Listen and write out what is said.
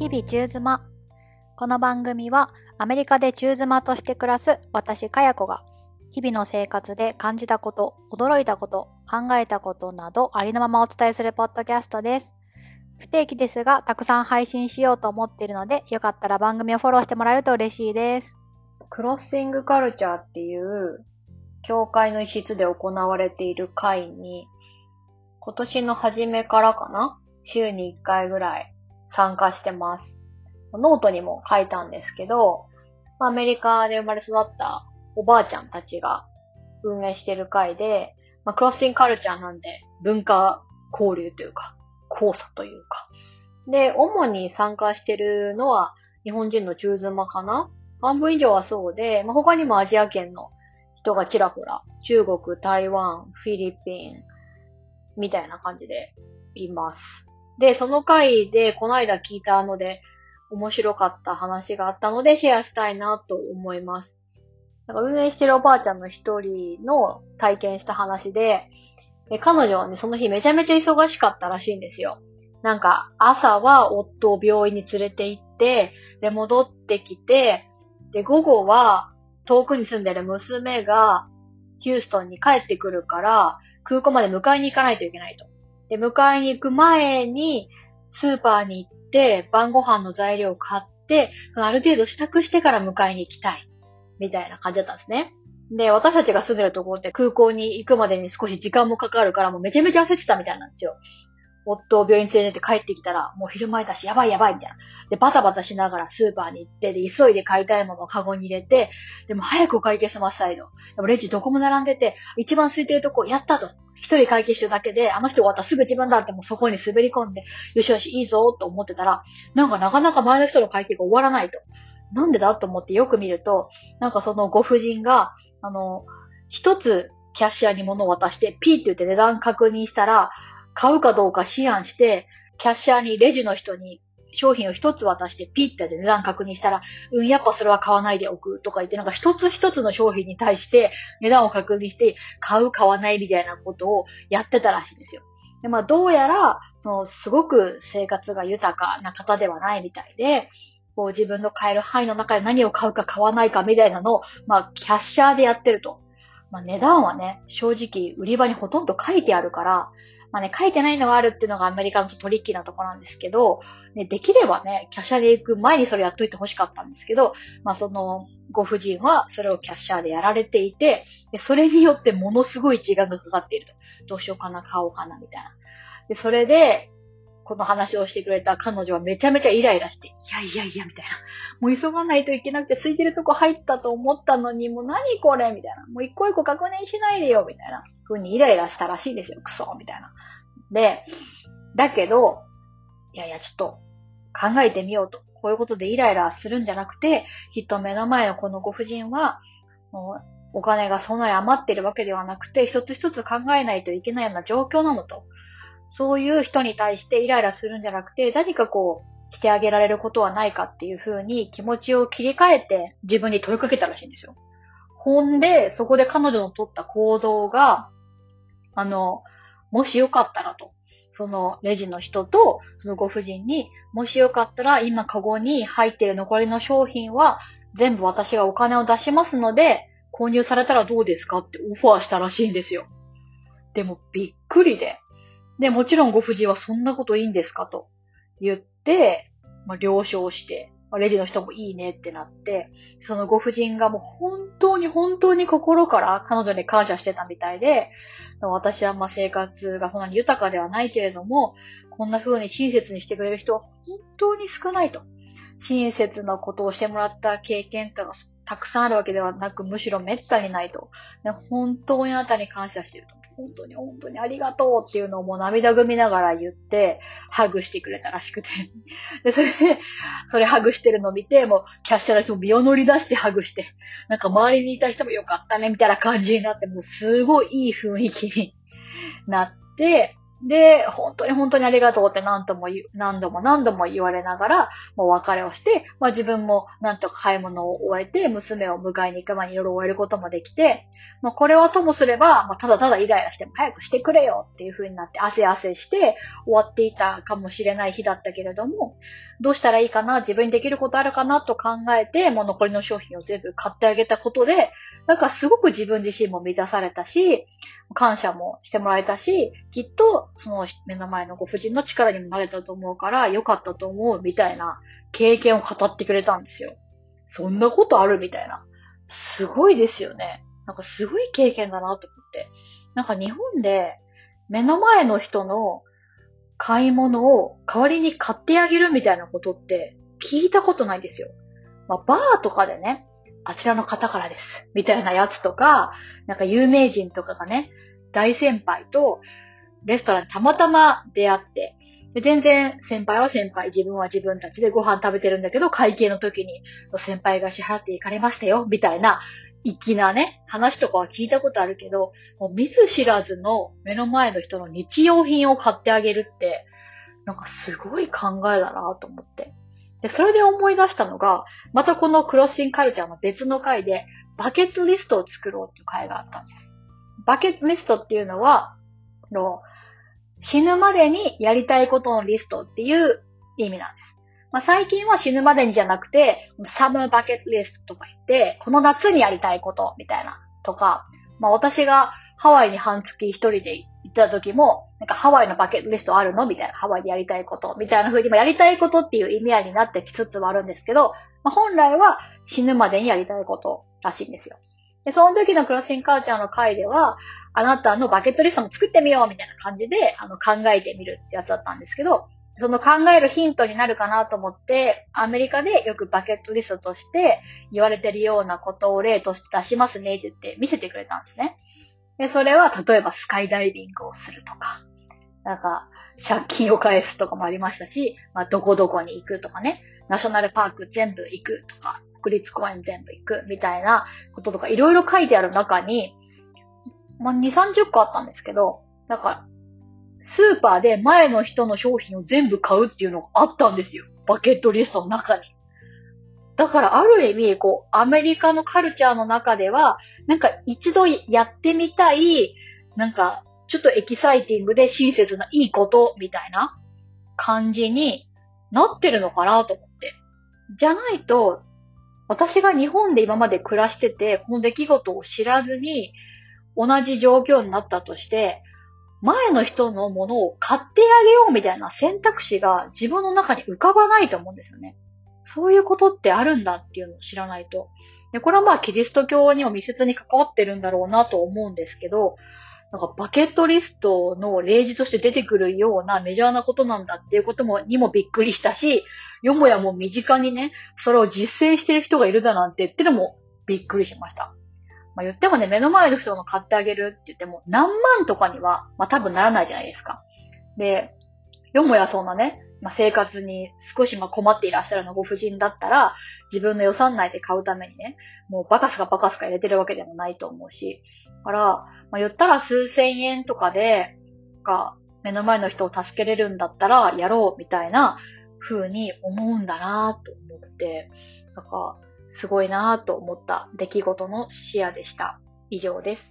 日々中妻。この番組はアメリカで中妻として暮らす私かや子が日々の生活で感じたこと、驚いたこと、考えたことなどありのままお伝えするポッドキャストです。不定期ですが、たくさん配信しようと思っているので、よかったら番組をフォローしてもらえると嬉しいです。クロッシングカルチャーっていう教会の一室で行われている会に、今年の初めからかな？週に1回ぐらい参加してます。ノートにも書いたんですけど、アメリカで生まれ育ったおばあちゃんたちが運営してる会で、まあ、 crossing culture なんで文化交流というか、交差というか。で、主に参加してるのは日本人の駐妻かな？半分以上はそうで、まあ、他にもアジア圏の人がちらほら、中国、台湾、フィリピン、みたいな感じでいます。で、その回でこの間聞いたので、面白かった話があったのでシェアしたいなと思います。なんか運営してるおばあちゃんの一人の体験した話で、彼女はね、その日めちゃめちゃ忙しかったらしいんですよ。なんか、朝は夫を病院に連れて行って、で、戻ってきて、で、午後は遠くに住んでる娘がヒューストンに帰ってくるから、空港まで迎えに行かないといけないと。で、迎えに行く前に、スーパーに行って、晩ご飯の材料を買って、ある程度支度してから迎えに行きたい。みたいな感じだったんですね。で、私たちが住んでるところって空港に行くまでに少し時間もかかるから、もうめちゃめちゃ焦ってたみたいなんですよ。夫を病院連れて帰ってきたら、もう昼前だし、やばいやばいみたいな。で、バタバタしながらスーパーに行って、で、急いで買いたいものをカゴに入れて、でも早くお会計済ませたいの。でもレジどこも並んでて、一番空いてるとこ、やったと。一人会計してるだけで、あの人終わったらすぐ自分だってもうそこに滑り込んで、よしよし、いいぞと思ってたら、なんかなかなか前の人の会計が終わらないと。なんでだと思ってよく見ると、なんかそのご婦人が、あの、一つキャッシャーに物を渡して、ピーって言って値段確認したら、買うかどうか思案して、キャッシャーにレジの人に商品を一つ渡して、ピッて値段確認したら、うん、やっぱそれは買わないでおくとか言って、なんか一つ一つの商品に対して値段を確認して、買う、買わないみたいなことをやってたらしいんですよ。で、まあ、どうやら、その、すごく生活が豊かな方ではないみたいで、こう自分の買える範囲の中で何を買うか買わないかみたいなのを、まあ、キャッシャーでやってると。まあ、値段はね、正直売り場にほとんど書いてあるから、まあね、書いてないのがあるっていうのがアメリカのトリッキーなとこなんですけど、ね、できればね、キャッシャーで行く前にそれやっといて欲しかったんですけど、まあその、ご婦人はそれをキャッシャーでやられていて、でそれによってものすごい時間がかかっていると。どうしようかな、買おうかな、みたいな。で、それで、この話をしてくれた彼女はめちゃめちゃイライラして、いやいやいや、みたいな。もう急がないといけなくて空いてるとこ入ったと思ったのに、もう何これみたいな。もう一個一個確認しないでよみたいな。ふうにイライラしたらしいですよ。クソみたいな。で、だけど、いやいや、ちょっと考えてみようと。こういうことでイライラするんじゃなくて、きっと目の前のこのご婦人は、もうお金がそんなに余ってるわけではなくて、一つ一つ考えないといけないような状況なのと。そういう人に対してイライラするんじゃなくて、何かこう、してあげられることはないかっていう風に気持ちを切り替えて自分に問いかけたらしいんですよ。ほんで、そこで彼女の取った行動が、あの、もしよかったらと、そのレジの人と、そのご婦人に、もしよかったら今カゴに入っている残りの商品は全部私がお金を出しますので、購入されたらどうですかってオファーしたらしいんですよ。でもびっくりで、で、もちろんご婦人はそんなこといいんですかと言って、まあ、了承して、まあ、レジの人もいいねってなって、そのご婦人がもう本当に本当に心から彼女に感謝してたみたいで、私はまあ生活がそんなに豊かではないけれども、こんな風に親切にしてくれる人は本当に少ないと。親切なことをしてもらった経験とかたくさんあるわけではなく、むしろ滅多にないと。ね本当にあなたに感謝してると。本当に本当にありがとうっていうのをもう涙ぐみながら言って、ハグしてくれたらしくて。で、それで、それハグしてるのを見て、もうキャッシャーの人も身を乗り出してハグして、なんか周りにいた人もよかったね、みたいな感じになって、もうすごいいい雰囲気になって、で、本当に本当にありがとうって何度も、何度も何度も言われながら、もう別れをして、まあ自分もなんとか買い物を終えて、娘を迎えに行く前にいろいろ終えることもできて、まあこれはともすれば、まあただただイライラしても早くしてくれよっていう風になって汗汗して終わっていたかもしれない日だったけれども、どうしたらいいかな、自分にできることあるかなと考えて、もう残りの商品を全部買ってあげたことで、なんかすごく自分自身も満たされたし、感謝もしてもらえたし、きっとその目の前のご婦人の力にもなれたと思うから良かったと思うみたいな経験を語ってくれたんですよ。そんなことあるみたいな。すごいですよね。なんかすごい経験だなと思って。なんか日本で目の前の人の買い物を代わりに買ってあげるみたいなことって聞いたことないんですよ。まあ、バーとかでね、あちらの方からです。みたいなやつとか、なんか有名人とかがね、大先輩とレストランたまたま出会って、で全然先輩は先輩、自分は自分たちでご飯食べてるんだけど、会計の時に先輩が支払っていかれましたよ、みたいな、粋なね、話とかは聞いたことあるけど、もう見ず知らずの目の前の人の日用品を買ってあげるって、なんかすごい考えだなと思って。で、それで思い出したのが、またこのクロッシングカルチャーの別の回で、バケットリストを作ろうっていう回があったんです。バケットリストっていうのは、の死ぬまでにやりたいことのリストっていう意味なんです。まあ、最近は死ぬまでにじゃなくて、サムバケットリストとか言って、この夏にやりたいことみたいなとか、まあ私がハワイに半月一人で行った時も、なんかハワイのバケットリストあるの？みたいな。ハワイでやりたいこと。みたいな風に、まあ、やりたいことっていう意味合いになってきつつはあるんですけど、まあ、本来は死ぬまでにやりたいことらしいんですよ。で、その時のクロッシンカルチャーの回では、あなたのバケットリストも作ってみようみたいな感じで、あの、考えてみるってやつだったんですけど、その考えるヒントになるかなと思って、アメリカでよくバケットリストとして言われてるようなことを例として出しますねって言って見せてくれたんですね。で、それは、例えばスカイダイビングをするとか、なんか、借金を返すとかもありましたし、まあ、どこどこに行くとかね、ナショナルパーク全部行くとか、国立公園全部行くみたいなこととか、いろいろ書いてある中に、まあ、2、30個あったんですけど、なんか、スーパーで前の人の商品を全部買うっていうのがあったんですよ。バケットリストの中に。だからある意味、こう、アメリカのカルチャーの中では、なんか一度やってみたい、なんか、ちょっとエキサイティングで親切ないいことみたいな感じになってるのかなと思って。じゃないと、私が日本で今まで暮らしてて、この出来事を知らずに、同じ状況になったとして、前の人のものを買ってあげようみたいな選択肢が自分の中に浮かばないと思うんですよね。そういうことってあるんだっていうのを知らないと。で、これはまあキリスト教にも密接に関わってるんだろうなと思うんですけど、なんかバケットリストの例示として出てくるようなメジャーなことなんだっていうことも、にもびっくりしたし、よもやもう身近にね、それを実践してる人がいるだなんて言ってのもびっくりしました。まあ言ってもね、目の前の人の買ってあげるって言っても何万とかには、まあ多分ならないじゃないですか。で、よもやそんなね、まあ、生活に少しま困っていらっしゃるのご婦人だったら、自分の予算内で買うためにね、もうバカスカバカスカ入れてるわけでもないと思うし。だから、まあ、言ったら数千円とかで、が、目の前の人を助けれるんだったら、やろうみたいな風に思うんだなと思って、なんか、すごいなと思った出来事のシェアでした。以上です。